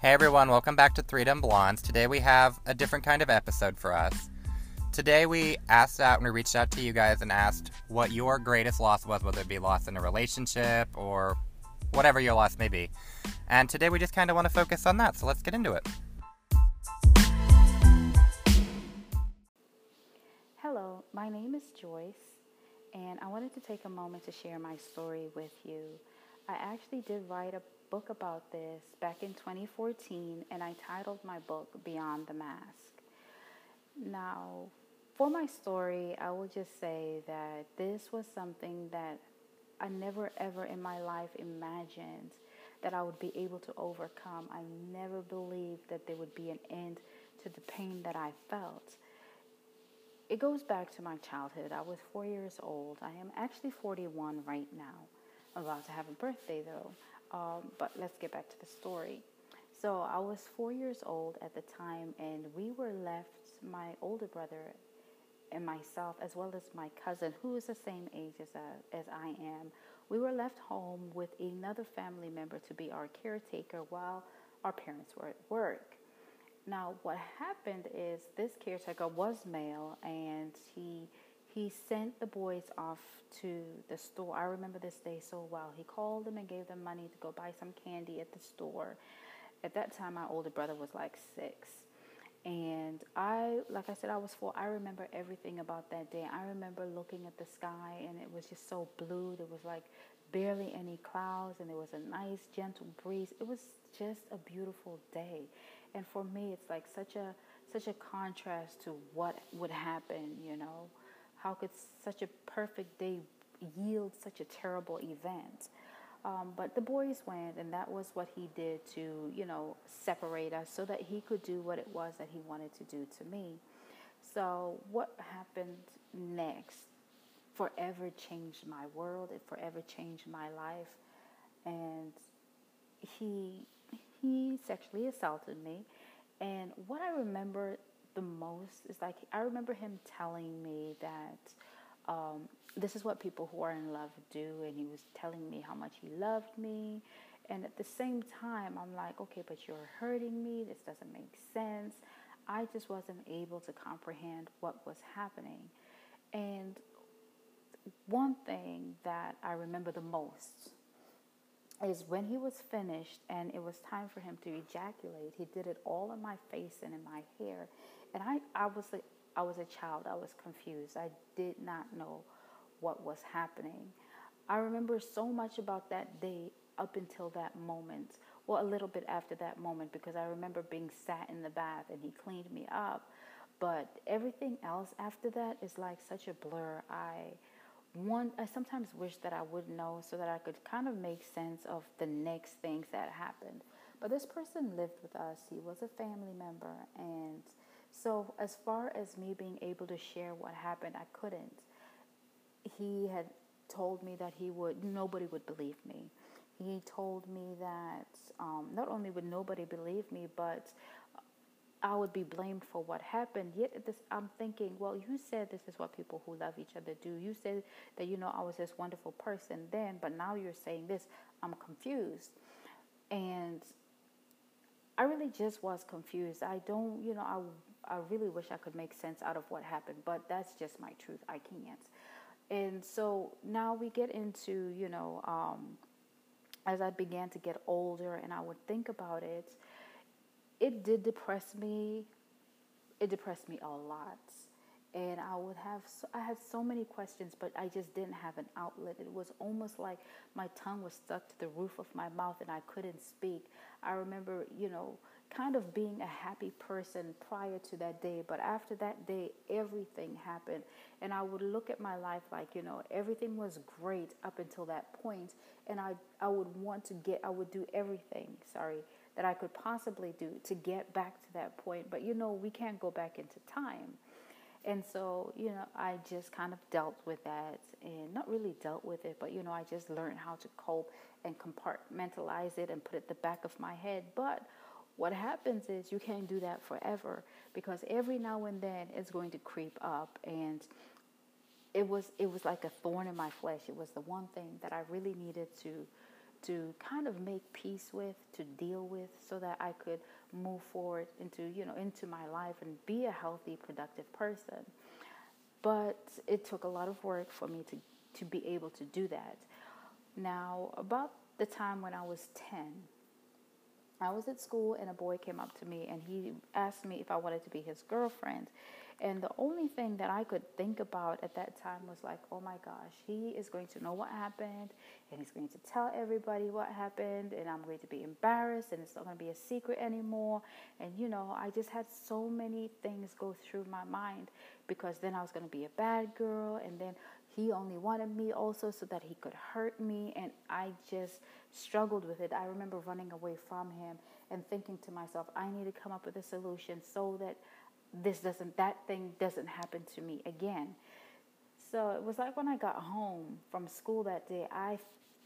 Hey everyone, welcome back to Three Dumb Blondes. Today we have a different kind of episode for us. Today we asked out and we reached out to you guys and asked what your greatest loss was, whether it be loss in a relationship or whatever your loss may be. And today we just kind of want to focus on that, so let's get into it. Hello, my name is Joyce, and I wanted to take a moment to share my story with you. I actually did write a book about this back in 2014, and I titled my book Beyond the Mask. Now, for my story, I will just say that this was something that I never ever in my life imagined that I would be able to overcome. I never believed that there would be an end to the pain that I felt. It goes back to my childhood. I was four years old. I am actually 41 right now. I'm about to have a birthday though. Um, but let's get back to the story. So I was four years old at the time, and we were left, my older brother and myself, as well as my cousin, who is the same age as, uh, as I am, we were left home with another family member to be our caretaker while our parents were at work. Now, what happened is this caretaker was male, and he sent the boys off to the store. I remember this day so well. He called them and gave them money to go buy some candy at the store. At that time, my older brother was like six. And I, like I said, I was four. I remember everything about that day. I remember looking at the sky and it was just so blue. There was like barely any clouds and there was a nice gentle breeze. It was just a beautiful day. And for me, it's like such a such a contrast to what would happen, you know. How could such a perfect day yield such a terrible event? Um, but the boys went, and that was what he did to, you know, separate us so that he could do what it was that he wanted to do to me. So, what happened next forever changed my world. It forever changed my life. And he he sexually assaulted me. And what I remember the most is like I remember him telling me that um, this is what people who are in love do, and he was telling me how much he loved me. And at the same time, I'm like, okay, but you're hurting me. This doesn't make sense. I just wasn't able to comprehend what was happening. And one thing that I remember the most is when he was finished and it was time for him to ejaculate, he did it all in my face and in my hair. And I, I was I was a child. I was confused. I did not know what was happening. I remember so much about that day up until that moment. Well, a little bit after that moment because I remember being sat in the bath and he cleaned me up. But everything else after that is like such a blur. I one I sometimes wish that I would know so that I could kind of make sense of the next things that happened. But this person lived with us. He was a family member and so, as far as me being able to share what happened, I couldn't. He had told me that he would, nobody would believe me. He told me that um, not only would nobody believe me, but I would be blamed for what happened. Yet this, I'm thinking, well, you said this is what people who love each other do. You said that you know I was this wonderful person then, but now you're saying this. I'm confused, and I really just was confused. I don't, you know, I I really wish I could make sense out of what happened, but that's just my truth. I can't. And so now we get into, you know, um, as I began to get older and I would think about it, it did depress me. It depressed me a lot. And I would have, so, I had so many questions, but I just didn't have an outlet. It was almost like my tongue was stuck to the roof of my mouth and I couldn't speak. I remember, you know, kind of being a happy person prior to that day. But after that day, everything happened. And I would look at my life like, you know, everything was great up until that point, And I, I would want to get, I would do everything, sorry, that I could possibly do to get back to that point. But, you know, we can't go back into time. And so, you know, I just kind of dealt with that and not really dealt with it, but, you know, I just learned how to cope and compartmentalize it and put it at the back of my head. But what happens is you can't do that forever because every now and then it's going to creep up and it was it was like a thorn in my flesh. It was the one thing that I really needed to to kind of make peace with, to deal with, so that I could move forward into, you know, into my life and be a healthy, productive person. But it took a lot of work for me to, to be able to do that. Now, about the time when I was 10, I was at school and a boy came up to me and he asked me if I wanted to be his girlfriend. And the only thing that I could think about at that time was like, oh my gosh, he is going to know what happened and he's going to tell everybody what happened and I'm going to be embarrassed and it's not going to be a secret anymore. And you know, I just had so many things go through my mind because then I was going to be a bad girl and then he only wanted me also so that he could hurt me and I just struggled with it. I remember running away from him and thinking to myself, I need to come up with a solution so that this doesn't that thing doesn't happen to me again. So it was like when I got home from school that day, I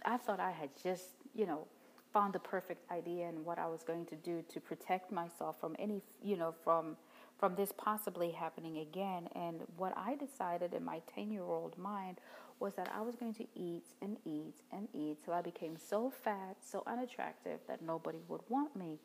I thought I had just, you know, found the perfect idea and what I was going to do to protect myself from any, you know, from from this possibly happening again. And what I decided in my 10-year-old mind was that I was going to eat and eat and eat till I became so fat, so unattractive that nobody would want me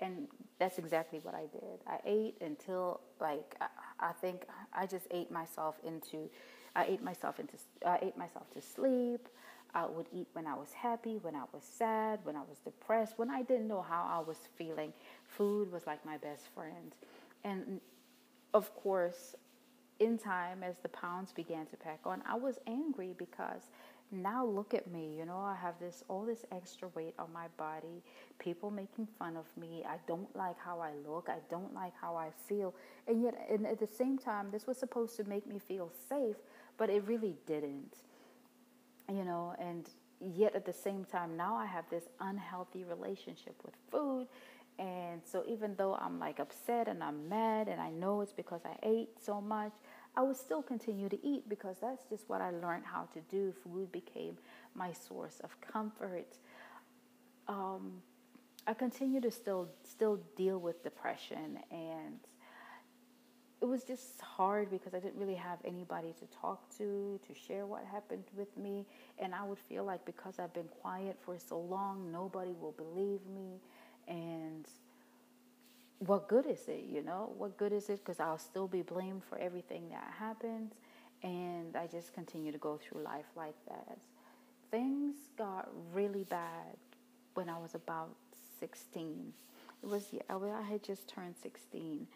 and that's exactly what I did. I ate until like I, I, think I just ate myself into I ate myself into I ate myself to sleep. I would eat when I was happy, when I was sad, when I was depressed, when I didn't know how I was feeling. Food was like my best friend. And of course, in time as the pounds began to pack on, I was angry because now look at me you know i have this all this extra weight on my body people making fun of me i don't like how i look i don't like how i feel. And yet and at the same time this was supposed to make me feel safe but it really didn't you know. And yet at the same time now i have this unhealthy relationship with food and so even though i'm like upset and i'm mad and i know it's because i ate so much I would still continue to eat because that's just what I learned how to do. Food became my source of comfort. Um, I continue to still still deal with depression and it was just hard because I didn't really have anybody to talk to, to share what happened with me. And I would feel like because I've been quiet for so long, nobody will believe me. And what good is it, you know? What good is it? Because I'll still be blamed for everything that happens. And I just continue to go through life like that. Things got really bad when I was about 16. It was, yeah, I had just turned 16.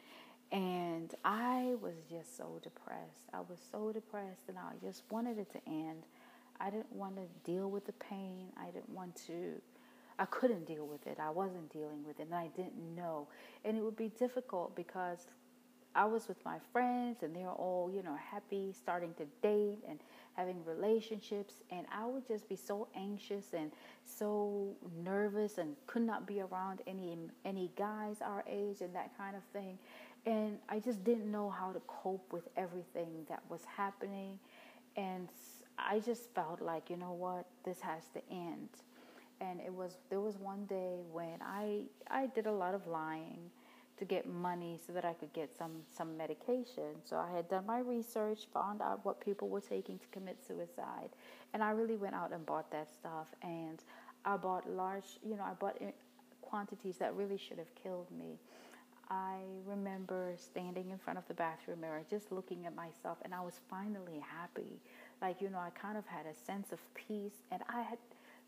And I was just so depressed. I was so depressed and I just wanted it to end. I didn't want to deal with the pain. I didn't want to I couldn't deal with it. I wasn't dealing with it, and I didn't know. And it would be difficult because I was with my friends, and they're all, you know, happy, starting to date and having relationships, and I would just be so anxious and so nervous, and could not be around any any guys our age and that kind of thing. And I just didn't know how to cope with everything that was happening, and I just felt like, you know what, this has to end and it was there was one day when I I did a lot of lying to get money so that I could get some some medication. So I had done my research, found out what people were taking to commit suicide, and I really went out and bought that stuff. And I bought large, you know, I bought eh, quantities that really should have killed me. I remember standing in front of the bathroom mirror, just looking at myself, and I was finally happy. Like you know, I kind of had a sense of peace, and I had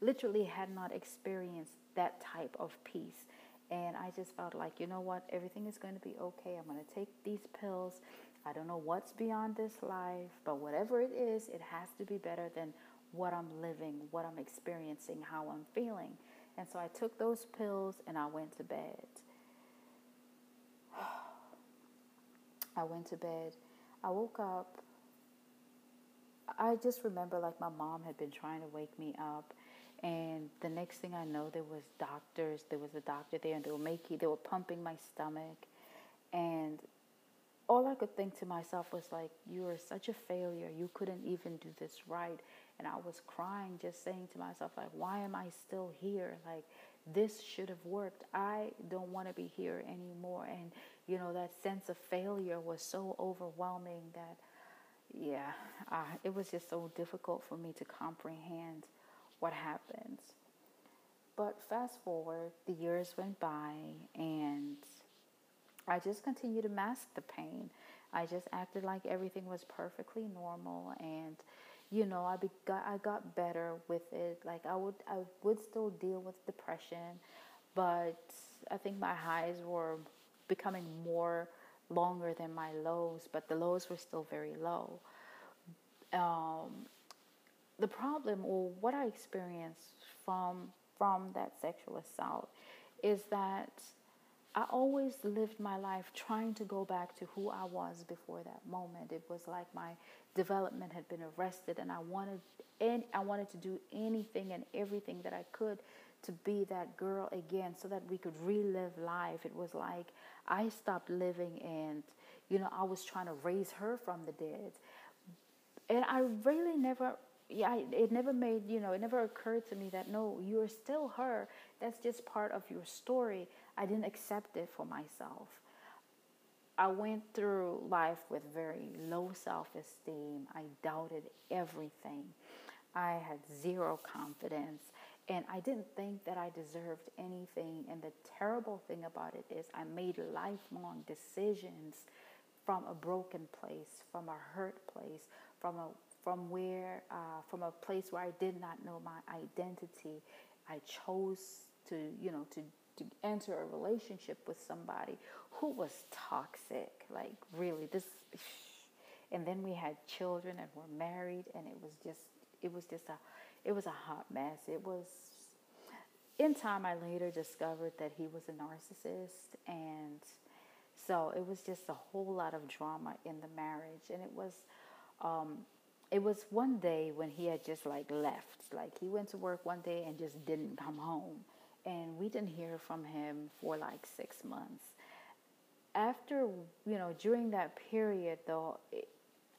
literally had not experienced that type of peace. And I just felt like, you know what, everything is going to be okay. I'm going to take these pills. I don't know what's beyond this life, but whatever it is, it has to be better than what I'm living, what I'm experiencing, how I'm feeling. And so I took those pills and I went to bed. I went to bed. I woke up. I just remember like my mom had been trying to wake me up and the next thing I know, there was doctors. There was a doctor there, and they were making, they were pumping my stomach, and all I could think to myself was like, "You are such a failure. You couldn't even do this right." And I was crying, just saying to myself, like, "Why am I still here? Like, this should have worked. I don't want to be here anymore." And you know, that sense of failure was so overwhelming that, yeah, uh, it was just so difficult for me to comprehend what happens. But fast forward, the years went by, and I just continued to mask the pain. I just acted like everything was perfectly normal, and you know, I be, got I got better with it. Like I would I would still deal with depression, but I think my highs were becoming more longer than my lows, but the lows were still very low. Um, the problem, or what I experienced from from that sexual assault, is that I always lived my life trying to go back to who I was before that moment. It was like my development had been arrested, and I wanted and I wanted to do anything and everything that I could to be that girl again, so that we could relive life. It was like I stopped living, and you know I was trying to raise her from the dead, and I really never yeah, it never made, you know, it never occurred to me that no, you're still her. That's just part of your story. I didn't accept it for myself. I went through life with very low self esteem. I doubted everything. I had zero confidence. And I didn't think that I deserved anything. And the terrible thing about it is, I made lifelong decisions from a broken place, from a hurt place, from a from where uh, from a place where I did not know my identity. I chose to you know to to enter a relationship with somebody who was toxic, like really this. And then we had children and were married, and it was just it was just a it was a hot mess. It was in time I later discovered that he was a narcissist and so it was just a whole lot of drama in the marriage and it was um, it was one day when he had just like left like he went to work one day and just didn't come home and we didn't hear from him for like six months. After, you know, during that period, though,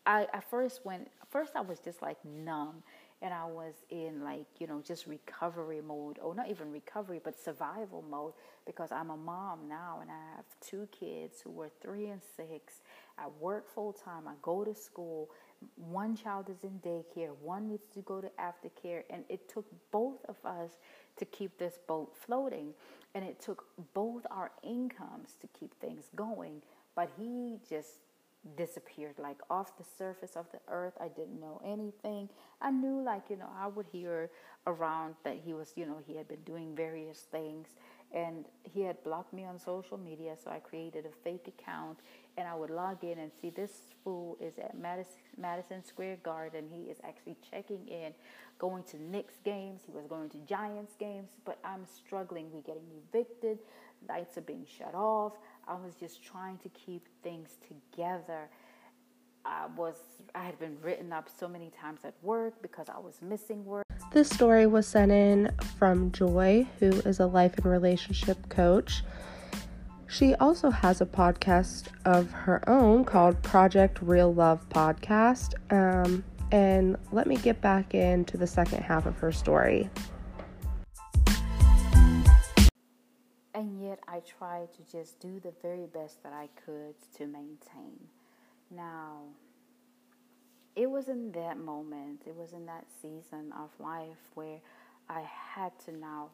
I, I first went, first I was just like numb and I was in like, you know, just recovery mode, or not even recovery, but survival mode because I'm a mom now and I have two kids who were three and six. I work full time, I go to school. One child is in daycare, one needs to go to aftercare, and it took both of us to keep this boat floating. And it took both our incomes to keep things going. But he just disappeared, like off the surface of the earth. I didn't know anything. I knew, like, you know, I would hear around that he was, you know, he had been doing various things. And he had blocked me on social media, so I created a fake account and I would log in and see this fool is at Madison, Madison Square Garden. He is actually checking in going to Knicks games, he was going to Giants games, but I'm struggling. We're getting evicted, lights are being shut off. I was just trying to keep things together. I was I had been written up so many times at work because I was missing work. This story was sent in from Joy, who is a life and relationship coach. She also has a podcast of her own called Project Real Love Podcast. Um, and let me get back into the second half of her story. And yet, I tried to just do the very best that I could to maintain. Now, it was in that moment, it was in that season of life where I had to now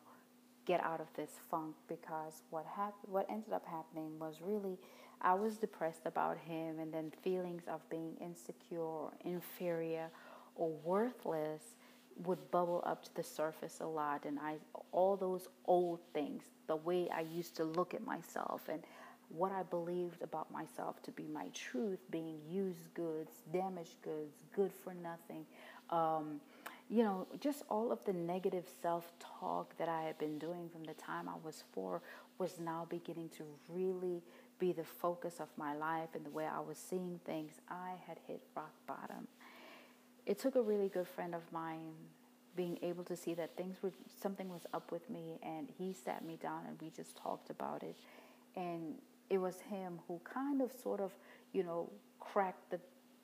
get out of this funk because what happened, what ended up happening was really I was depressed about him, and then feelings of being insecure, inferior, or worthless would bubble up to the surface a lot. And I, all those old things, the way I used to look at myself, and what I believed about myself to be my truth, being used goods, damaged goods, good for nothing. Um, you know, just all of the negative self talk that I had been doing from the time I was four was now beginning to really be the focus of my life and the way I was seeing things, I had hit rock bottom. It took a really good friend of mine being able to see that things were something was up with me and he sat me down and we just talked about it and it was him who kind of sort of you know cracked the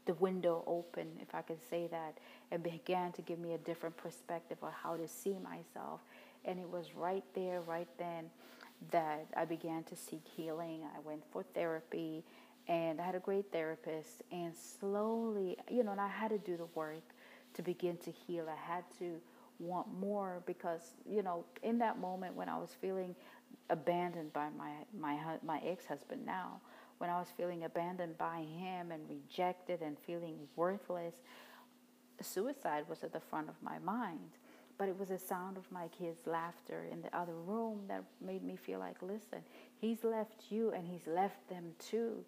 the window open if i can say that and began to give me a different perspective of how to see myself and it was right there right then that I began to seek healing. I went for therapy and I had a great therapist. And slowly, you know, and I had to do the work to begin to heal. I had to want more because you know in that moment when I was feeling abandoned by my my my ex-husband now when I was feeling abandoned by him and rejected and feeling worthless suicide was at the front of my mind. But it was the sound of my kids laughter in the other room that made me feel like listen he's left you and he's left them too.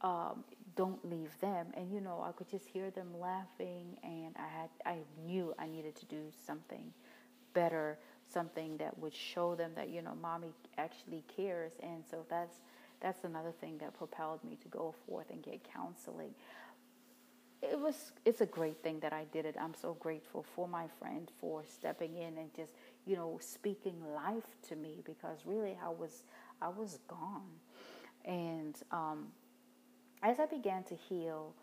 Um, don't leave them. And you know i could just hear them laughing and i had i knew i needed to do something better something that would show them that you know mommy actually cares. And so that's that's another thing that propelled me to go forth and get counseling. It was it's a great thing that i did it. I'm so grateful for my friend for stepping in and just you know speaking life to me because really i was i was gone. And um, as I began to heal,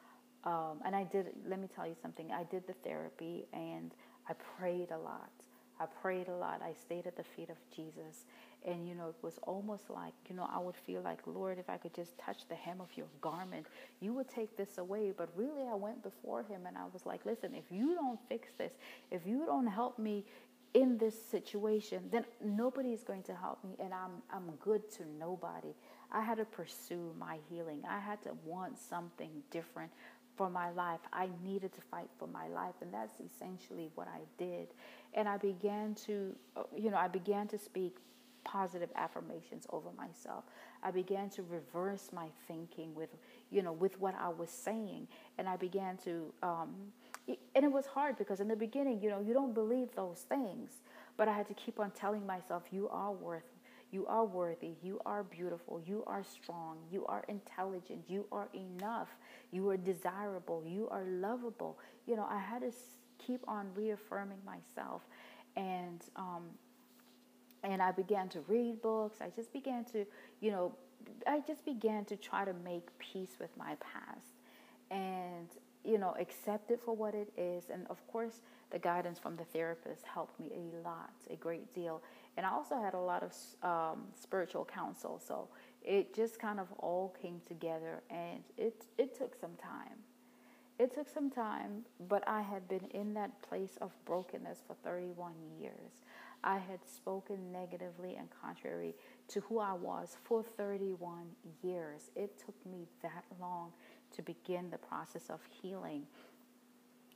um, and I did, let me tell you something, I did the therapy and I prayed a lot. I prayed a lot. I stayed at the feet of Jesus. And, you know, it was almost like, you know, I would feel like, Lord, if I could just touch the hem of your garment, you would take this away. But really, I went before him and I was like, listen, if you don't fix this, if you don't help me in this situation, then nobody is going to help me. And I'm, I'm good to nobody. I had to pursue my healing. I had to want something different for my life. I needed to fight for my life, and that's essentially what I did. And I began to, uh, you know, I began to speak positive affirmations over myself. I began to reverse my thinking with, you know, with what I was saying, and I began to, um, and it was hard because in the beginning, you know, you don't believe those things, but I had to keep on telling myself, you are worth you are worthy. You are beautiful. You are strong. You are intelligent. You are enough. You are desirable. You are lovable. You know, I had to keep on reaffirming myself. And, um, and I began to read books. I just began to, you know, I just began to try to make peace with my past and, you know, accept it for what it is. And of course, the guidance from the therapist helped me a lot, a great deal and I also had a lot of um, spiritual counsel. So it just kind of all came together, and it it took some time. It took some time, but I had been in that place of brokenness for 31 years. I had spoken negatively and contrary to who I was for 31 years. It took me that long to begin the process of healing.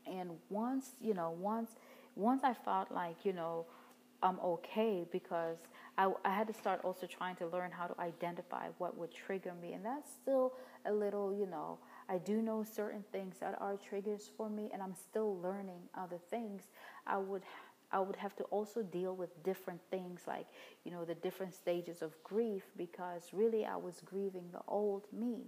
And once, you know, once once I felt like, you know, I'm okay because I, I had to start also trying to learn how to identify what would trigger me. And that's still a little, you know, I do know certain things that are triggers for me, and I'm still learning other things. I would I would have to also deal with different things like, you know, the different stages of grief because really I was grieving the old me.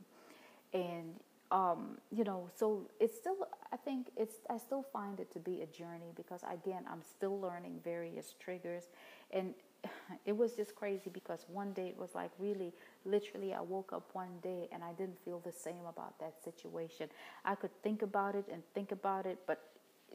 And um, you know, so it's still, I think it's, I still find it to be a journey because again, I'm still learning various triggers. And it was just crazy because one day it was like really, literally, I woke up one day and I didn't feel the same about that situation. I could think about it and think about it, but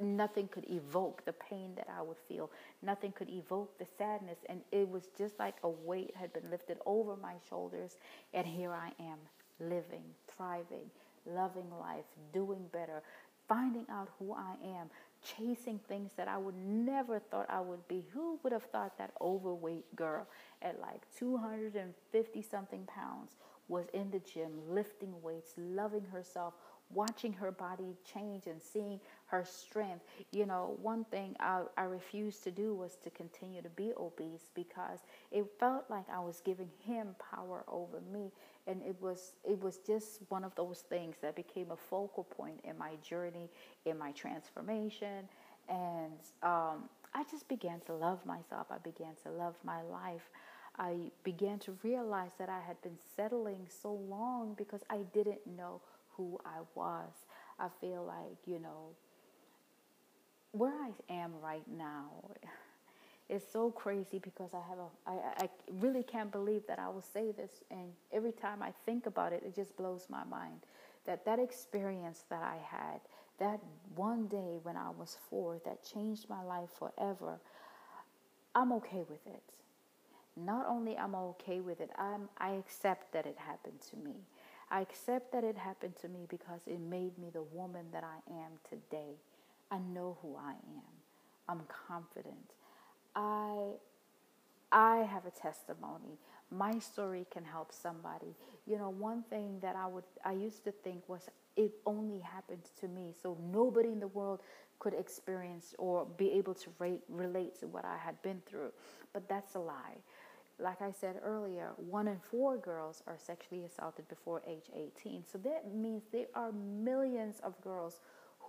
nothing could evoke the pain that I would feel. Nothing could evoke the sadness. And it was just like a weight had been lifted over my shoulders. And here I am, living, thriving, loving life, doing better, finding out who I am, chasing things that I would never thought I would be. Who would have thought that overweight girl at like 250 something pounds was in the gym lifting weights, loving herself, watching her body change and seeing her strength. You know, one thing I, I refused to do was to continue to be obese because it felt like I was giving him power over me and it was it was just one of those things that became a focal point in my journey in my transformation. And um, i just began to love myself. I began to love my life. I began to realize that i had been settling so long because i didn't know who i was. I feel like you know where i am right now it's so crazy because I have a I, I really can't believe that I will say this and every time I think about it it just blows my mind that that experience that I had that one day when I was 4 that changed my life forever I'm okay with it. Not only am I okay with it I'm I accept that it happened to me. I accept that it happened to me because it made me the woman that I am today. I know who I am. I'm confident. I I have a testimony. My story can help somebody. You know, one thing that I would I used to think was it only happened to me. So nobody in the world could experience or be able to rate, relate to what I had been through. But that's a lie. Like I said earlier, one in four girls are sexually assaulted before age 18. So that means there are millions of girls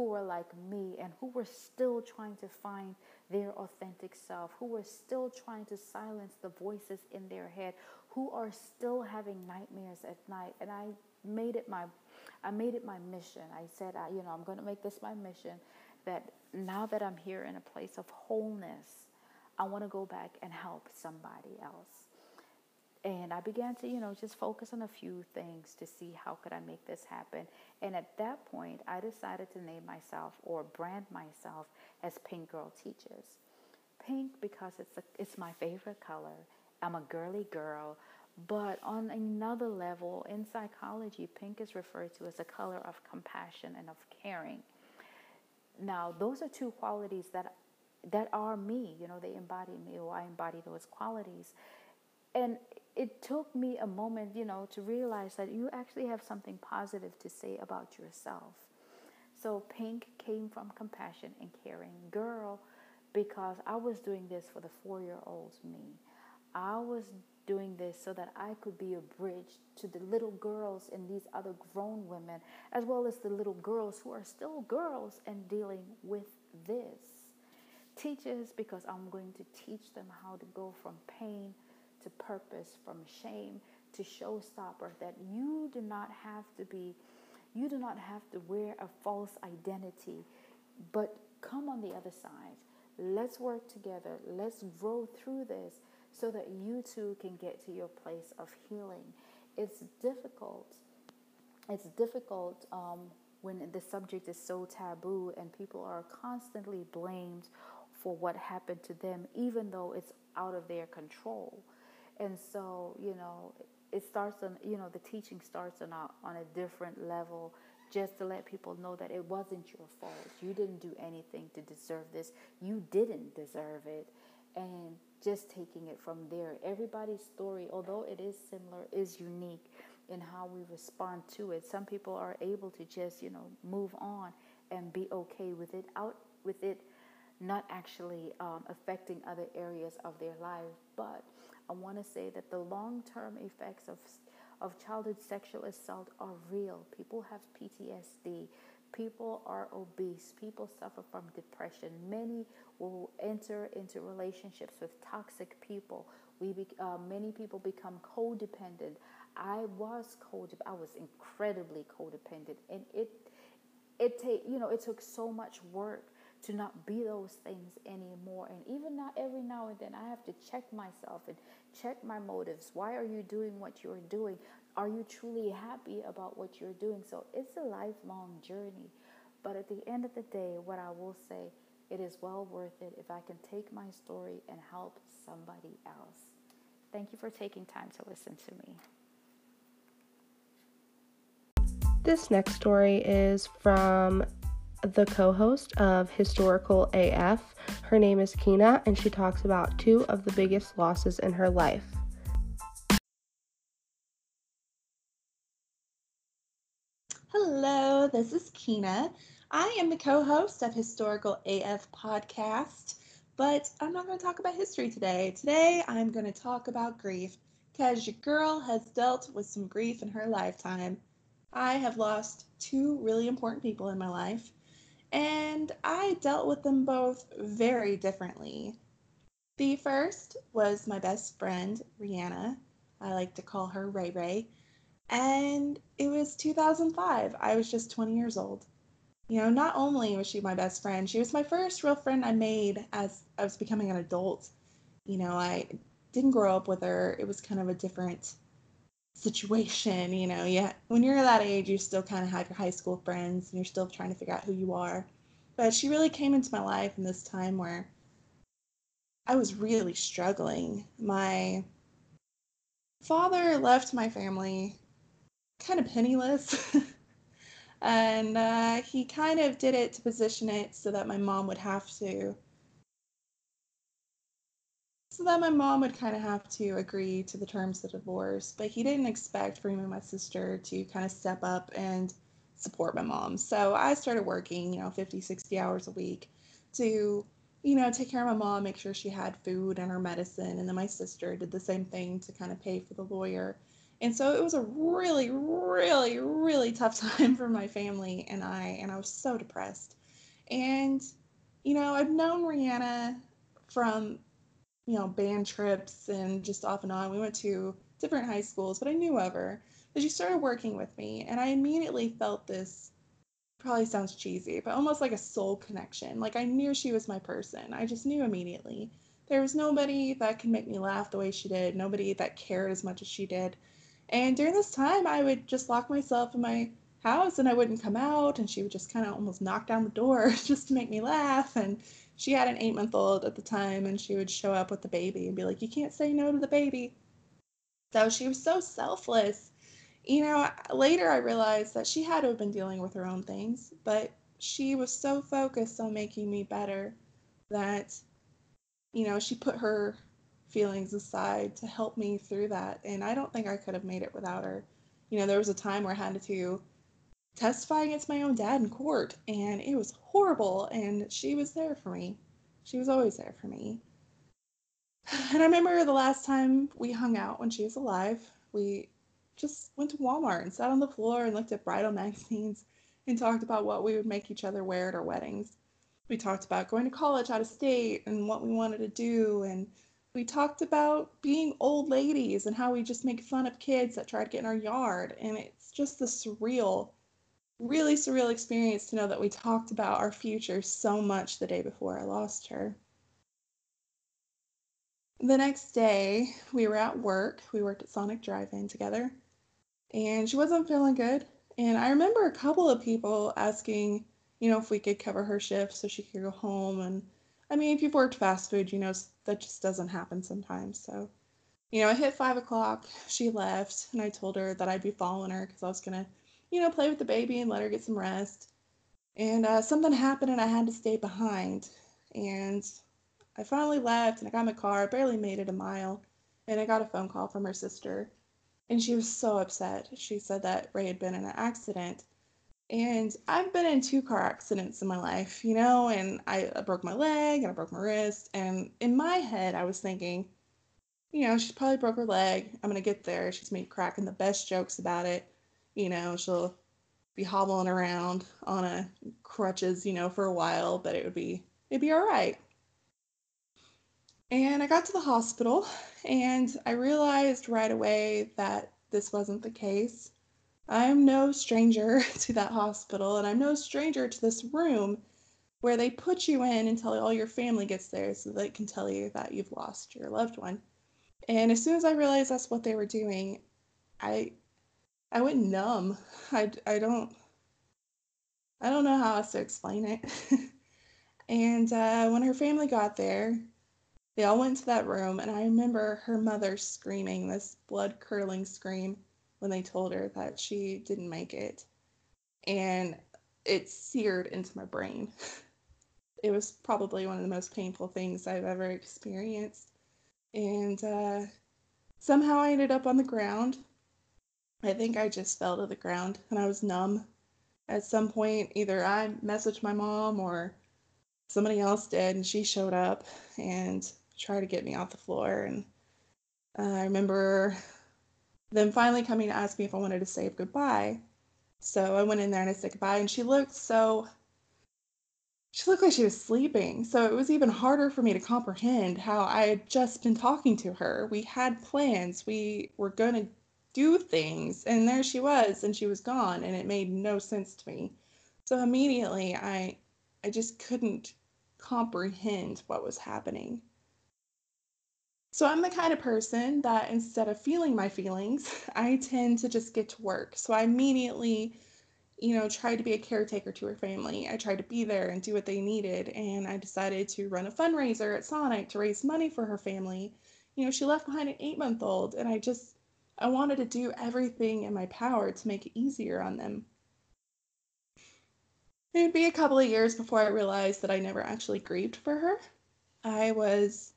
who are like me and who were still trying to find their authentic self, who are still trying to silence the voices in their head, who are still having nightmares at night. And I made it my I made it my mission. I said, I, you know, I'm going to make this my mission that now that I'm here in a place of wholeness, I want to go back and help somebody else. And I began to, you know, just focus on a few things to see how could I make this happen. And at that point, I decided to name myself or brand myself as Pink Girl Teaches. Pink because it's a, it's my favorite color. I'm a girly girl, but on another level in psychology, pink is referred to as a color of compassion and of caring. Now, those are two qualities that that are me. You know, they embody me, or I embody those qualities. And it took me a moment, you know, to realize that you actually have something positive to say about yourself. So, pink came from compassion and caring. Girl, because I was doing this for the four year olds me. I was doing this so that I could be a bridge to the little girls and these other grown women, as well as the little girls who are still girls and dealing with this. Teaches, because I'm going to teach them how to go from pain to purpose, from shame to showstopper, that you do not have to be, you do not have to wear a false identity, but come on the other side. Let's work together. Let's grow through this so that you too can get to your place of healing. It's difficult. It's difficult um, when the subject is so taboo and people are constantly blamed for what happened to them, even though it's out of their control. And so, you know, it starts on, you know, the teaching starts on a, on a different level just to let people know that it wasn't your fault. You didn't do anything to deserve this. You didn't deserve it. And just taking it from there. Everybody's story, although it is similar, is unique in how we respond to it. Some people are able to just, you know, move on and be okay with it out with it not actually um, affecting other areas of their life. But I want to say that the long-term effects of of childhood sexual assault are real. People have PTSD. People are obese. People suffer from depression. Many will enter into relationships with toxic people. We be, uh, many people become codependent. I was codependent. I was incredibly codependent, and it it take you know it took so much work to not be those things anymore. And even now, every now and then, I have to check myself and check my motives. Why are you doing what you're doing? Are you truly happy about what you're doing? So it's a lifelong journey. But at the end of the day, what I will say, it is well worth it if I can take my story and help somebody else. Thank you for taking time to listen to me. This next story is from the co host of Historical AF. Her name is Kina, and she talks about two of the biggest losses in her life. Hello, this is Kina. I am the co host of Historical AF podcast, but I'm not going to talk about history today. Today, I'm going to talk about grief because your girl has dealt with some grief in her lifetime. I have lost two really important people in my life and I dealt with them both very differently. The first was my best friend, Rihanna. I like to call her Ray Ray. And it was 2005. I was just 20 years old. You know, not only was she my best friend, she was my first real friend I made as I was becoming an adult. You know, I didn't grow up with her. It was kind of a different situation, you know. Yeah, when you're that age, you still kind of have your high school friends and you're still trying to figure out who you are. But she really came into my life in this time where I was really struggling. My father left my family kind of penniless. and uh, he kind of did it to position it so that my mom would have to so that my mom would kind of have to agree to the terms of divorce, but he didn't expect for me and my sister to kind of step up and support my mom. So I started working, you know, 50, 60 hours a week to, you know, take care of my mom, make sure she had food and her medicine. And then my sister did the same thing to kind of pay for the lawyer. And so it was a really, really, really tough time for my family and I, and I was so depressed. And, you know, I've known Rihanna from, you know, band trips and just off and on. We went to different high schools, but I knew of her. But she started working with me, and I immediately felt this probably sounds cheesy, but almost like a soul connection. Like I knew she was my person. I just knew immediately. There was nobody that could make me laugh the way she did, nobody that cared as much as she did. And during this time, I would just lock myself in my house and I wouldn't come out, and she would just kind of almost knock down the door just to make me laugh. And she had an eight month old at the time, and she would show up with the baby and be like, You can't say no to the baby. So she was so selfless. You know, later I realized that she had to have been dealing with her own things, but she was so focused on making me better that, you know, she put her feelings aside to help me through that. And I don't think I could have made it without her. You know, there was a time where I had to testify against my own dad in court, and it was horrible. And she was there for me. She was always there for me. And I remember the last time we hung out when she was alive, we just went to Walmart and sat on the floor and looked at bridal magazines and talked about what we would make each other wear at our weddings. We talked about going to college out of state and what we wanted to do. And we talked about being old ladies and how we just make fun of kids that try to get in our yard. And it's just the surreal, really surreal experience to know that we talked about our future so much the day before I lost her. The next day, we were at work. We worked at Sonic Drive In together and she wasn't feeling good. And I remember a couple of people asking, you know, if we could cover her shift so she could go home. And I mean, if you've worked fast food, you know, that just doesn't happen sometimes. So, you know, it hit five o'clock. She left, and I told her that I'd be following her because I was going to, you know, play with the baby and let her get some rest. And uh, something happened, and I had to stay behind. And I finally left, and I got in my car. Barely made it a mile. And I got a phone call from her sister and she was so upset. She said that Ray had been in an accident. And I've been in two car accidents in my life, you know, and I, I broke my leg and I broke my wrist. And in my head, I was thinking, you know, she probably broke her leg. I'm going to get there. She's made cracking the best jokes about it. You know, she'll be hobbling around on a crutches, you know, for a while, but it would be it'd be all right. And I got to the hospital and I realized right away that this wasn't the case. I'm no stranger to that hospital and I'm no stranger to this room where they put you in until all your family gets there so they can tell you that you've lost your loved one. And as soon as I realized that's what they were doing, I I went numb. I, I don't I don't know how else to explain it. and uh, when her family got there, they all went to that room, and I remember her mother screaming this blood curdling scream when they told her that she didn't make it. And it seared into my brain. It was probably one of the most painful things I've ever experienced. And uh, somehow I ended up on the ground. I think I just fell to the ground and I was numb. At some point, either I messaged my mom or somebody else did, and she showed up. And tried to get me off the floor. And uh, I remember them finally coming to ask me if I wanted to say goodbye. So I went in there and I said goodbye, and she looked so. She looked like she was sleeping, so it was even harder for me to comprehend how I had just been talking to her. We had plans, we were going to do things, and there she was, and she was gone, and it made no sense to me. So immediately, I, I just couldn't comprehend what was happening. So I'm the kind of person that instead of feeling my feelings, I tend to just get to work. So I immediately, you know, tried to be a caretaker to her family. I tried to be there and do what they needed. And I decided to run a fundraiser at Sonic to raise money for her family. You know, she left behind an eight month old, and I just, I wanted to do everything in my power to make it easier on them. It would be a couple of years before I realized that I never actually grieved for her. I was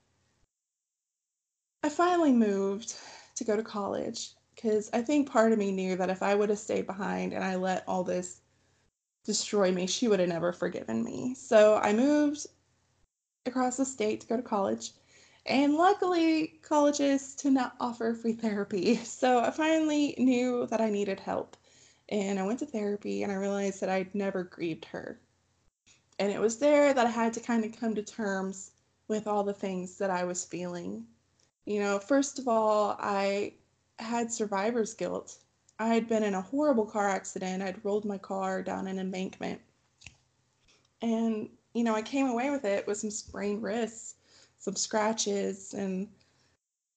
I finally moved to go to college because I think part of me knew that if I would have stayed behind and I let all this destroy me, she would have never forgiven me. So I moved across the state to go to college. And luckily, colleges do not offer free therapy. So I finally knew that I needed help. And I went to therapy and I realized that I'd never grieved her. And it was there that I had to kind of come to terms with all the things that I was feeling. You know, first of all, I had survivor's guilt. I had been in a horrible car accident. I'd rolled my car down an embankment. And, you know, I came away with it with some sprained wrists, some scratches, and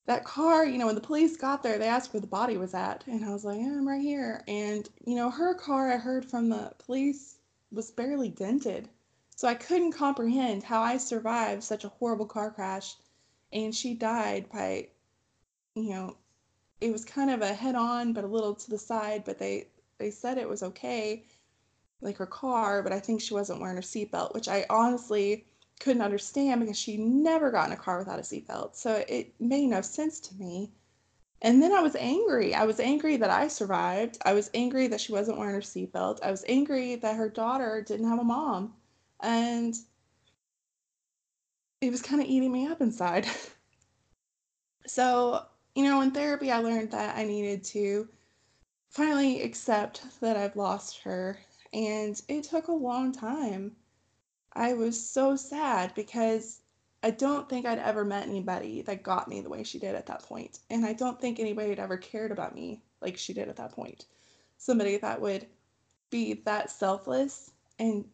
that car, you know, when the police got there, they asked where the body was at. And I was like, yeah, I'm right here. And, you know, her car, I heard from the police, was barely dented. So I couldn't comprehend how I survived such a horrible car crash. And she died by, you know, it was kind of a head on, but a little to the side. But they, they said it was okay, like her car, but I think she wasn't wearing her seatbelt, which I honestly couldn't understand because she never got in a car without a seatbelt. So it made no sense to me. And then I was angry. I was angry that I survived. I was angry that she wasn't wearing her seatbelt. I was angry that her daughter didn't have a mom. And it was kind of eating me up inside. so, you know, in therapy, I learned that I needed to finally accept that I've lost her. And it took a long time. I was so sad because I don't think I'd ever met anybody that got me the way she did at that point. And I don't think anybody had ever cared about me like she did at that point. Somebody that would be that selfless and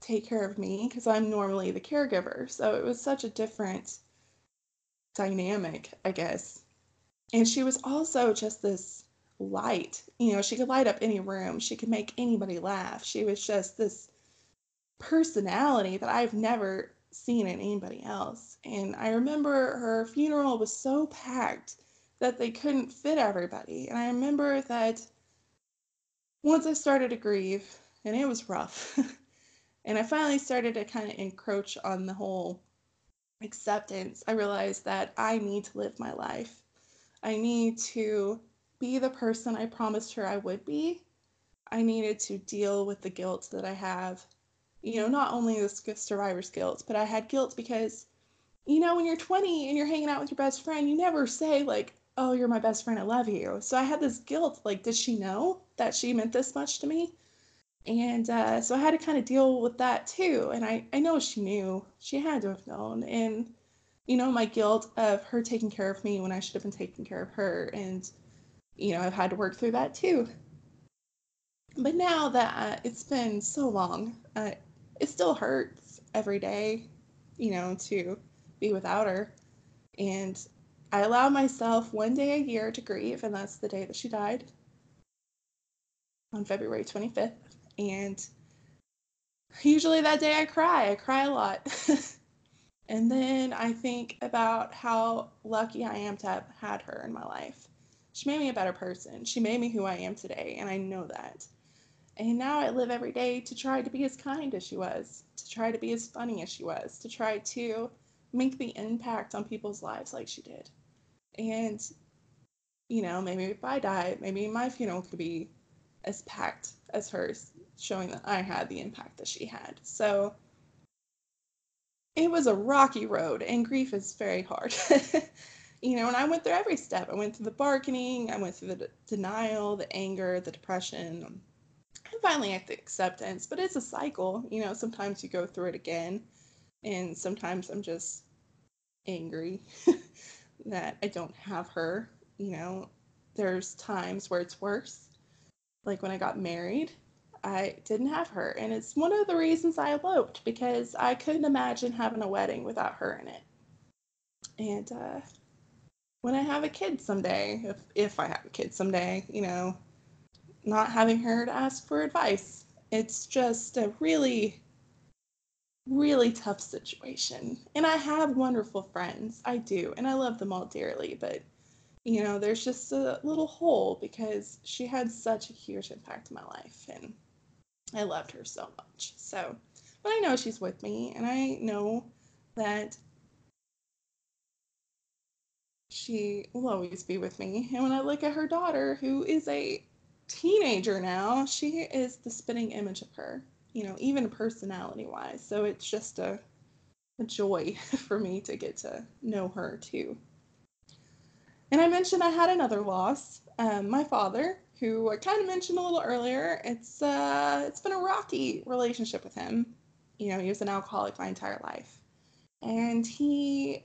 take care of me because I'm normally the caregiver. So it was such a different dynamic, I guess. And she was also just this light. You know, she could light up any room, she could make anybody laugh. She was just this personality that I've never seen in anybody else. And I remember her funeral was so packed that they couldn't fit everybody. And I remember that once I started to grieve, and it was rough, and I finally started to kind of encroach on the whole acceptance, I realized that I need to live my life. I need to be the person I promised her I would be. I needed to deal with the guilt that I have you know, not only the survivor's guilt, but I had guilt because, you know, when you're 20 and you're hanging out with your best friend, you never say, like, oh, you're my best friend, I love you. So I had this guilt, like, did she know that she meant this much to me? And uh, so I had to kind of deal with that too. And I, I know she knew, she had to have known. And, you know, my guilt of her taking care of me when I should have been taking care of her. And, you know, I've had to work through that too. But now that uh, it's been so long, uh, it still hurts every day, you know, to be without her. And I allow myself one day a year to grieve, and that's the day that she died on February 25th. And usually that day I cry. I cry a lot. and then I think about how lucky I am to have had her in my life. She made me a better person. She made me who I am today, and I know that. And now I live every day to try to be as kind as she was, to try to be as funny as she was, to try to make the impact on people's lives like she did. And, you know, maybe if I die, maybe my funeral could be as packed as hers, showing that I had the impact that she had. So it was a rocky road, and grief is very hard. you know, and I went through every step. I went through the bargaining, I went through the denial, the anger, the depression, and finally at the acceptance but it's a cycle you know sometimes you go through it again and sometimes i'm just angry that i don't have her you know. There's times where it's worse like when i got married i didn't have her and it's one of the reasons i eloped because i couldn't imagine having a wedding without her in it. And uh, when i have a kid someday if if i have a kid someday you know not having her to ask for advice. It's just a really, really tough situation. And I have wonderful friends. I do. And I love them all dearly. But, you know, there's just a little hole because she had such a huge impact in my life. And I loved her so much. So, but I know she's with me. And I know that she will always be with me. And when I look at her daughter, who is a teenager now, she is the spitting image of her, you know, even personality wise. So it's just a, a joy for me to get to know her too. And I mentioned I had another loss. Um, my father, who I kind of mentioned a little earlier, it's uh, it's been a rocky relationship with him. You know, he was an alcoholic my entire life, and he,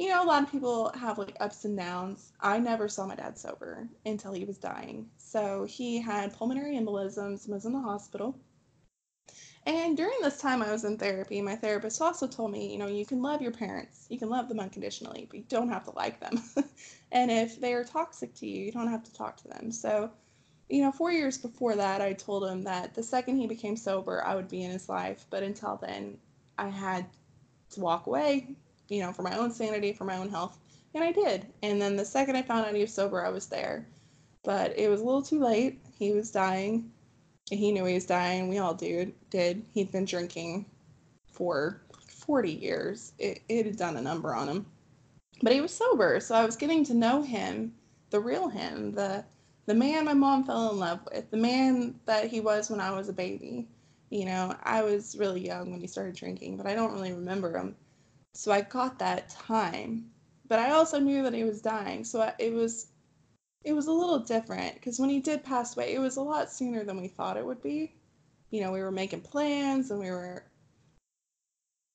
you know, a lot of people have like ups and downs. I never saw my dad sober until he was dying. So he had pulmonary embolisms, and was in the hospital and during this time I was in therapy, my therapist also told me, you know, you can love your parents, you can love them unconditionally, but you don't have to like them. and if they are toxic to you, you don't have to talk to them. So, you know, four years before that, I told him that the second he became sober, I would be in his life. But until then, I had to walk away, you know, for my own sanity, for my own health. And I did. And then the second I found out he was sober, I was there. But it was a little too late. He was dying he knew he was dying. We all did. Did he'd been drinking for 40 years. It, it had done a number on him, but he was sober. So I was getting to know him, the real him, the the man my mom fell in love with, the man that he was when I was a baby. You know, I was really young when he started drinking, but I don't really remember him. So I got that time, but I also knew that he was dying. So I, it was it was a little different because when he did pass away, it was a lot sooner than we thought it would be. You know, we were making plans and we were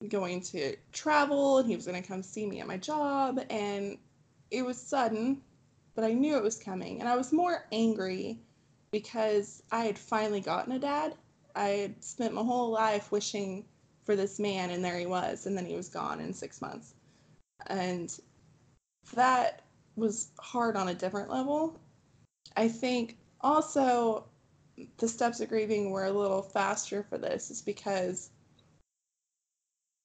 going to travel and he was going to come see me at my job and it was sudden, but I knew it was coming. And I was more angry because I had finally gotten a dad. I had spent my whole life wishing for this man and there he was and then he was gone in 6 months. And that was hard on a different level. I think also the steps of grieving were a little faster for this is because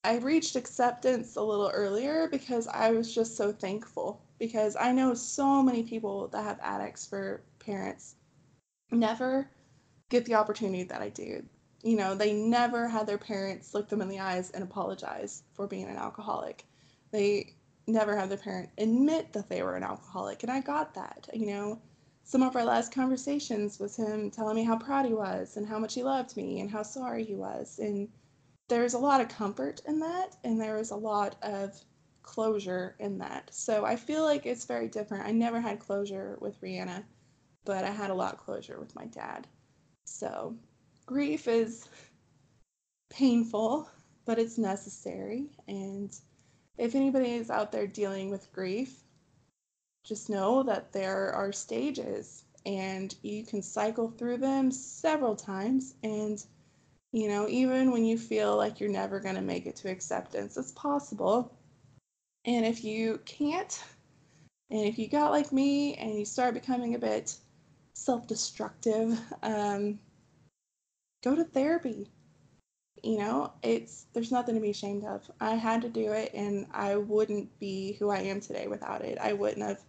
I reached acceptance a little earlier because I was just so thankful because I know so many people that have addicts for parents never get the opportunity that I do. You know, they never had their parents look them in the eyes and apologize for being an alcoholic. They never had their parent admit that they were an alcoholic. And I got that. You know, some of our last conversations was him telling me how proud he was and how much he loved me and how sorry he was. And there's a lot of comfort in that. And there was a lot of closure in that. So I feel like it's very different. I never had closure with Rihanna, but I had a lot of closure with my dad. So grief is painful, but it's necessary. And if anybody is out there dealing with grief, just know that there are stages and you can cycle through them several times. And, you know, even when you feel like you're never going to make it to acceptance, it's possible. And if you can't, and if you got like me and you start becoming a bit self destructive, um, go to therapy you know, it's there's nothing to be ashamed of. I had to do it and I wouldn't be who I am today without it. I wouldn't have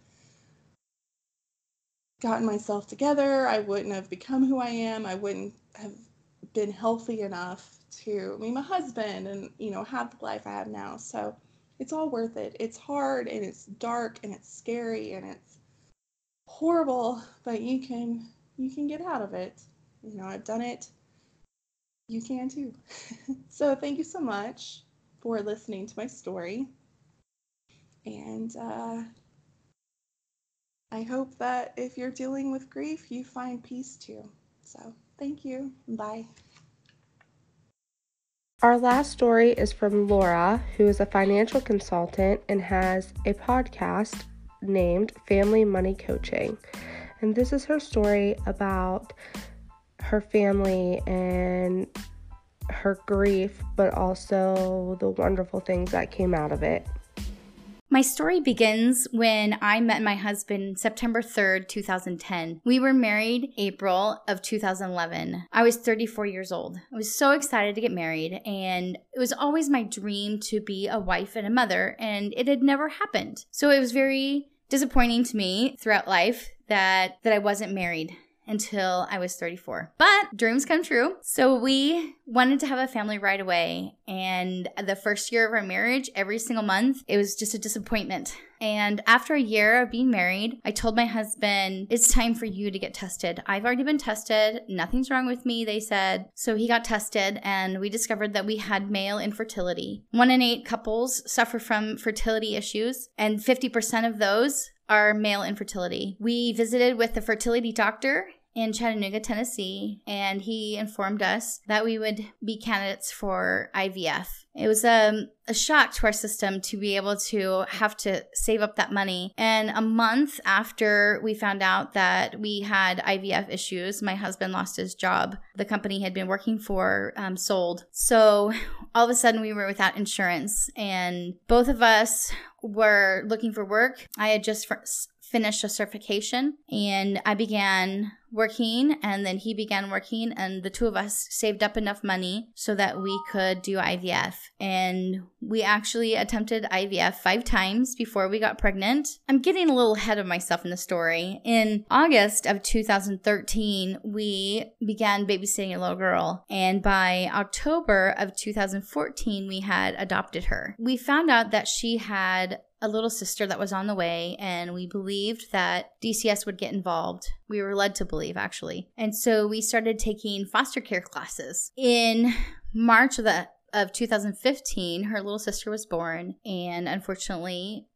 gotten myself together. I wouldn't have become who I am. I wouldn't have been healthy enough to meet my husband and, you know, have the life I have now. So it's all worth it. It's hard and it's dark and it's scary and it's horrible, but you can you can get out of it. You know, I've done it you can too. so thank you so much for listening to my story. And uh, I hope that if you're dealing with grief, you find peace too. So thank you. Bye. Our last story is from Laura, who is a financial consultant and has a podcast named Family Money Coaching. And this is her story about her family and her grief, but also the wonderful things that came out of it. My story begins when I met my husband September 3rd, 2010. We were married April of 2011. I was 34 years old. I was so excited to get married and it was always my dream to be a wife and a mother and it had never happened. So it was very disappointing to me throughout life that that I wasn't married until I was 34. But dreams come true. So we wanted to have a family right away. And the first year of our marriage, every single month, it was just a disappointment. And after a year of being married, I told my husband, It's time for you to get tested. I've already been tested. Nothing's wrong with me, they said. So he got tested, and we discovered that we had male infertility. One in eight couples suffer from fertility issues, and 50% of those are male infertility. We visited with the fertility doctor in Chattanooga, Tennessee, and he informed us that we would be candidates for IVF. It was a, um, a shock to our system to be able to have to save up that money. And a month after we found out that we had IVF issues, my husband lost his job. The company he had been working for um, sold. So all of a sudden, we were without insurance, and both of us were looking for work. I had just finished a certification and I began working and then he began working and the two of us saved up enough money so that we could do IVF and we actually attempted IVF 5 times before we got pregnant. I'm getting a little ahead of myself in the story. In August of 2013, we began babysitting a little girl and by October of 2014 we had adopted her. We found out that she had a little sister that was on the way, and we believed that DCS would get involved. We were led to believe, actually. And so we started taking foster care classes. In March of the of 2015, her little sister was born, and unfortunately,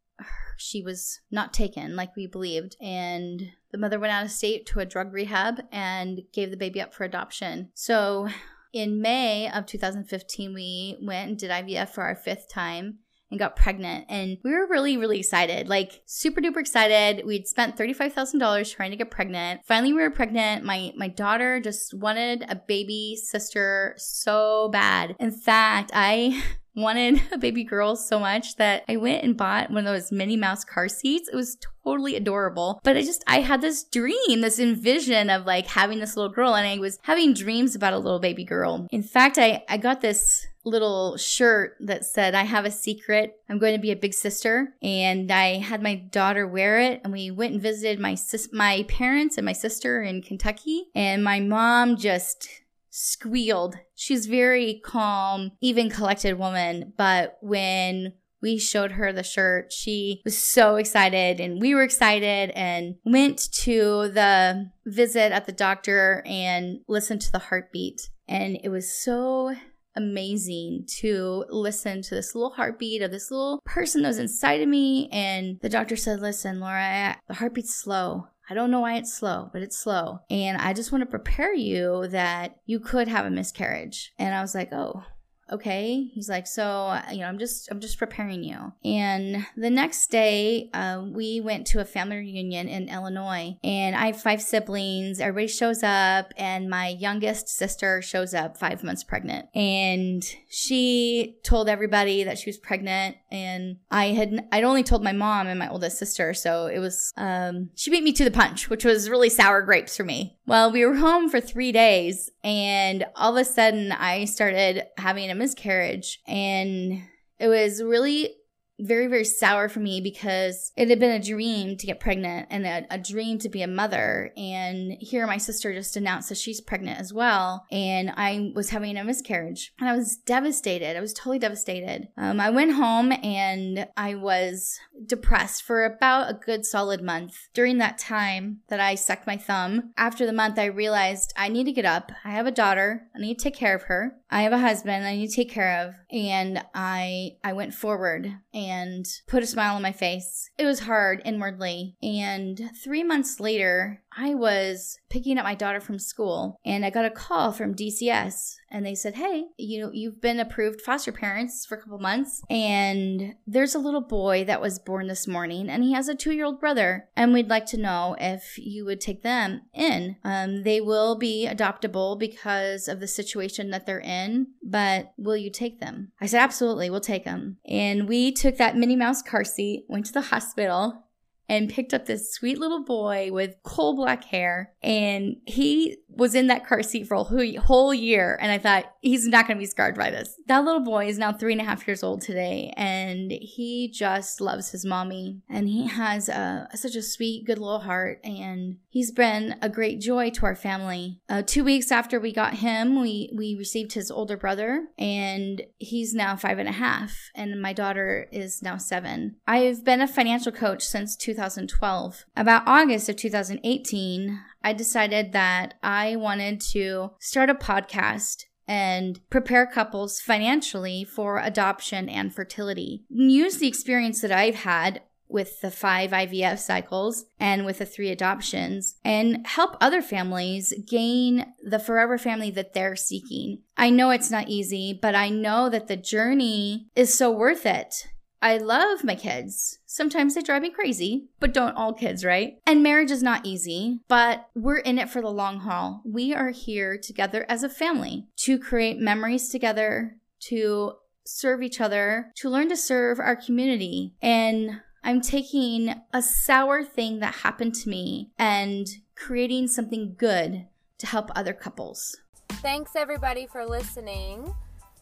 she was not taken like we believed. And the mother went out of state to a drug rehab and gave the baby up for adoption. So in May of 2015, we went and did IVF for our fifth time and got pregnant. And we were really, really excited like, super duper excited. We'd spent $35,000 trying to get pregnant. Finally, we were pregnant. My, my daughter just wanted a baby sister so bad. In fact, I wanted a baby girl so much that I went and bought one of those Minnie Mouse car seats. It was totally adorable. But I just, I had this dream, this envision of like having this little girl, and I was having dreams about a little baby girl. In fact, I, I got this little shirt that said, I have a secret. I'm going to be a big sister. And I had my daughter wear it. And we went and visited my sis- my parents and my sister in Kentucky. And my mom just squealed. She's very calm, even collected woman. But when we showed her the shirt. She was so excited and we were excited and went to the visit at the doctor and listened to the heartbeat. And it was so amazing to listen to this little heartbeat of this little person that was inside of me. And the doctor said, Listen, Laura, the heartbeat's slow. I don't know why it's slow, but it's slow. And I just want to prepare you that you could have a miscarriage. And I was like, Oh, okay? He's like so you know i'm just i'm just preparing you. And the next day uh, we went to a family reunion in illinois and i have five siblings. Everybody shows up and my youngest sister shows up five months pregnant. And she told everybody that she was pregnant and i had i'd only told my mom and my oldest sister so it was um, she beat me to the punch which was really sour grapes for me. Well we were home for three days and all of a sudden i started having a miscarriage and it was really very, very sour for me because it had been a dream to get pregnant and a, a, dream to be a mother. And here my sister just announced that she's pregnant as well. And I was having a miscarriage and I was devastated. I was totally devastated. Um, I went home and I was depressed for about a good solid month. During that time that I sucked my thumb, after the month, I realized I need to get up. I have a daughter. I need to take care of her. I have a husband I need to take care of. And I, I went forward and put a smile on my face. It was hard inwardly. And three months later, I was picking up my daughter from school and I got a call from DCS and they said, Hey, you know, you've been approved foster parents for a couple months and there's a little boy that was born this morning and he has a two year old brother and we'd like to know if you would take them in. Um, they will be adoptable because of the situation that they're in, but will you take them? I said, Absolutely, we'll take them. And we took that Minnie Mouse car seat, went to the hospital, and picked up this sweet little boy with coal black hair. And he was in that car seat for a whole- year. And I thought, he's not going to be scarred by this. That little boy is now three and a half years old today. And he just loves his mommy. And he has a, such a sweet, good little heart. And he's been a great joy to our family. Uh, two weeks after we got him, we, we received his older brother. And he's now five and a half. And my daughter is now seven. I've been a financial coach since 2012. About August of 2018, I decided that I wanted to start a podcast and prepare couples financially for adoption and fertility. Use the experience that I've had with the five IVF cycles and with the three adoptions and help other families gain the forever family that they're seeking. I know it's not easy, but I know that the journey is so worth it. I love my kids. Sometimes they drive me crazy, but don't all kids, right? And marriage is not easy, but we're in it for the long haul. We are here together as a family to create memories together, to serve each other, to learn to serve our community. And I'm taking a sour thing that happened to me and creating something good to help other couples. Thanks everybody for listening.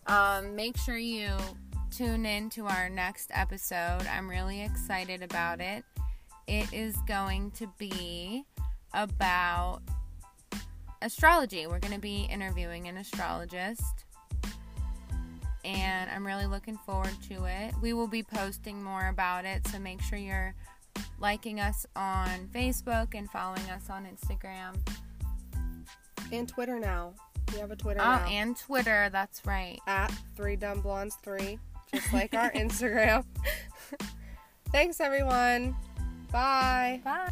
Um, make sure you tune in to our next episode. I'm really excited about it. It is going to be about astrology. We're going to be interviewing an astrologist. And I'm really looking forward to it. We will be posting more about it, so make sure you're liking us on Facebook and following us on Instagram. And Twitter now. We have a Twitter Oh, now. and Twitter, that's right. at three dumb blondes three, just like our Instagram. Thanks everyone. Bye. Bye.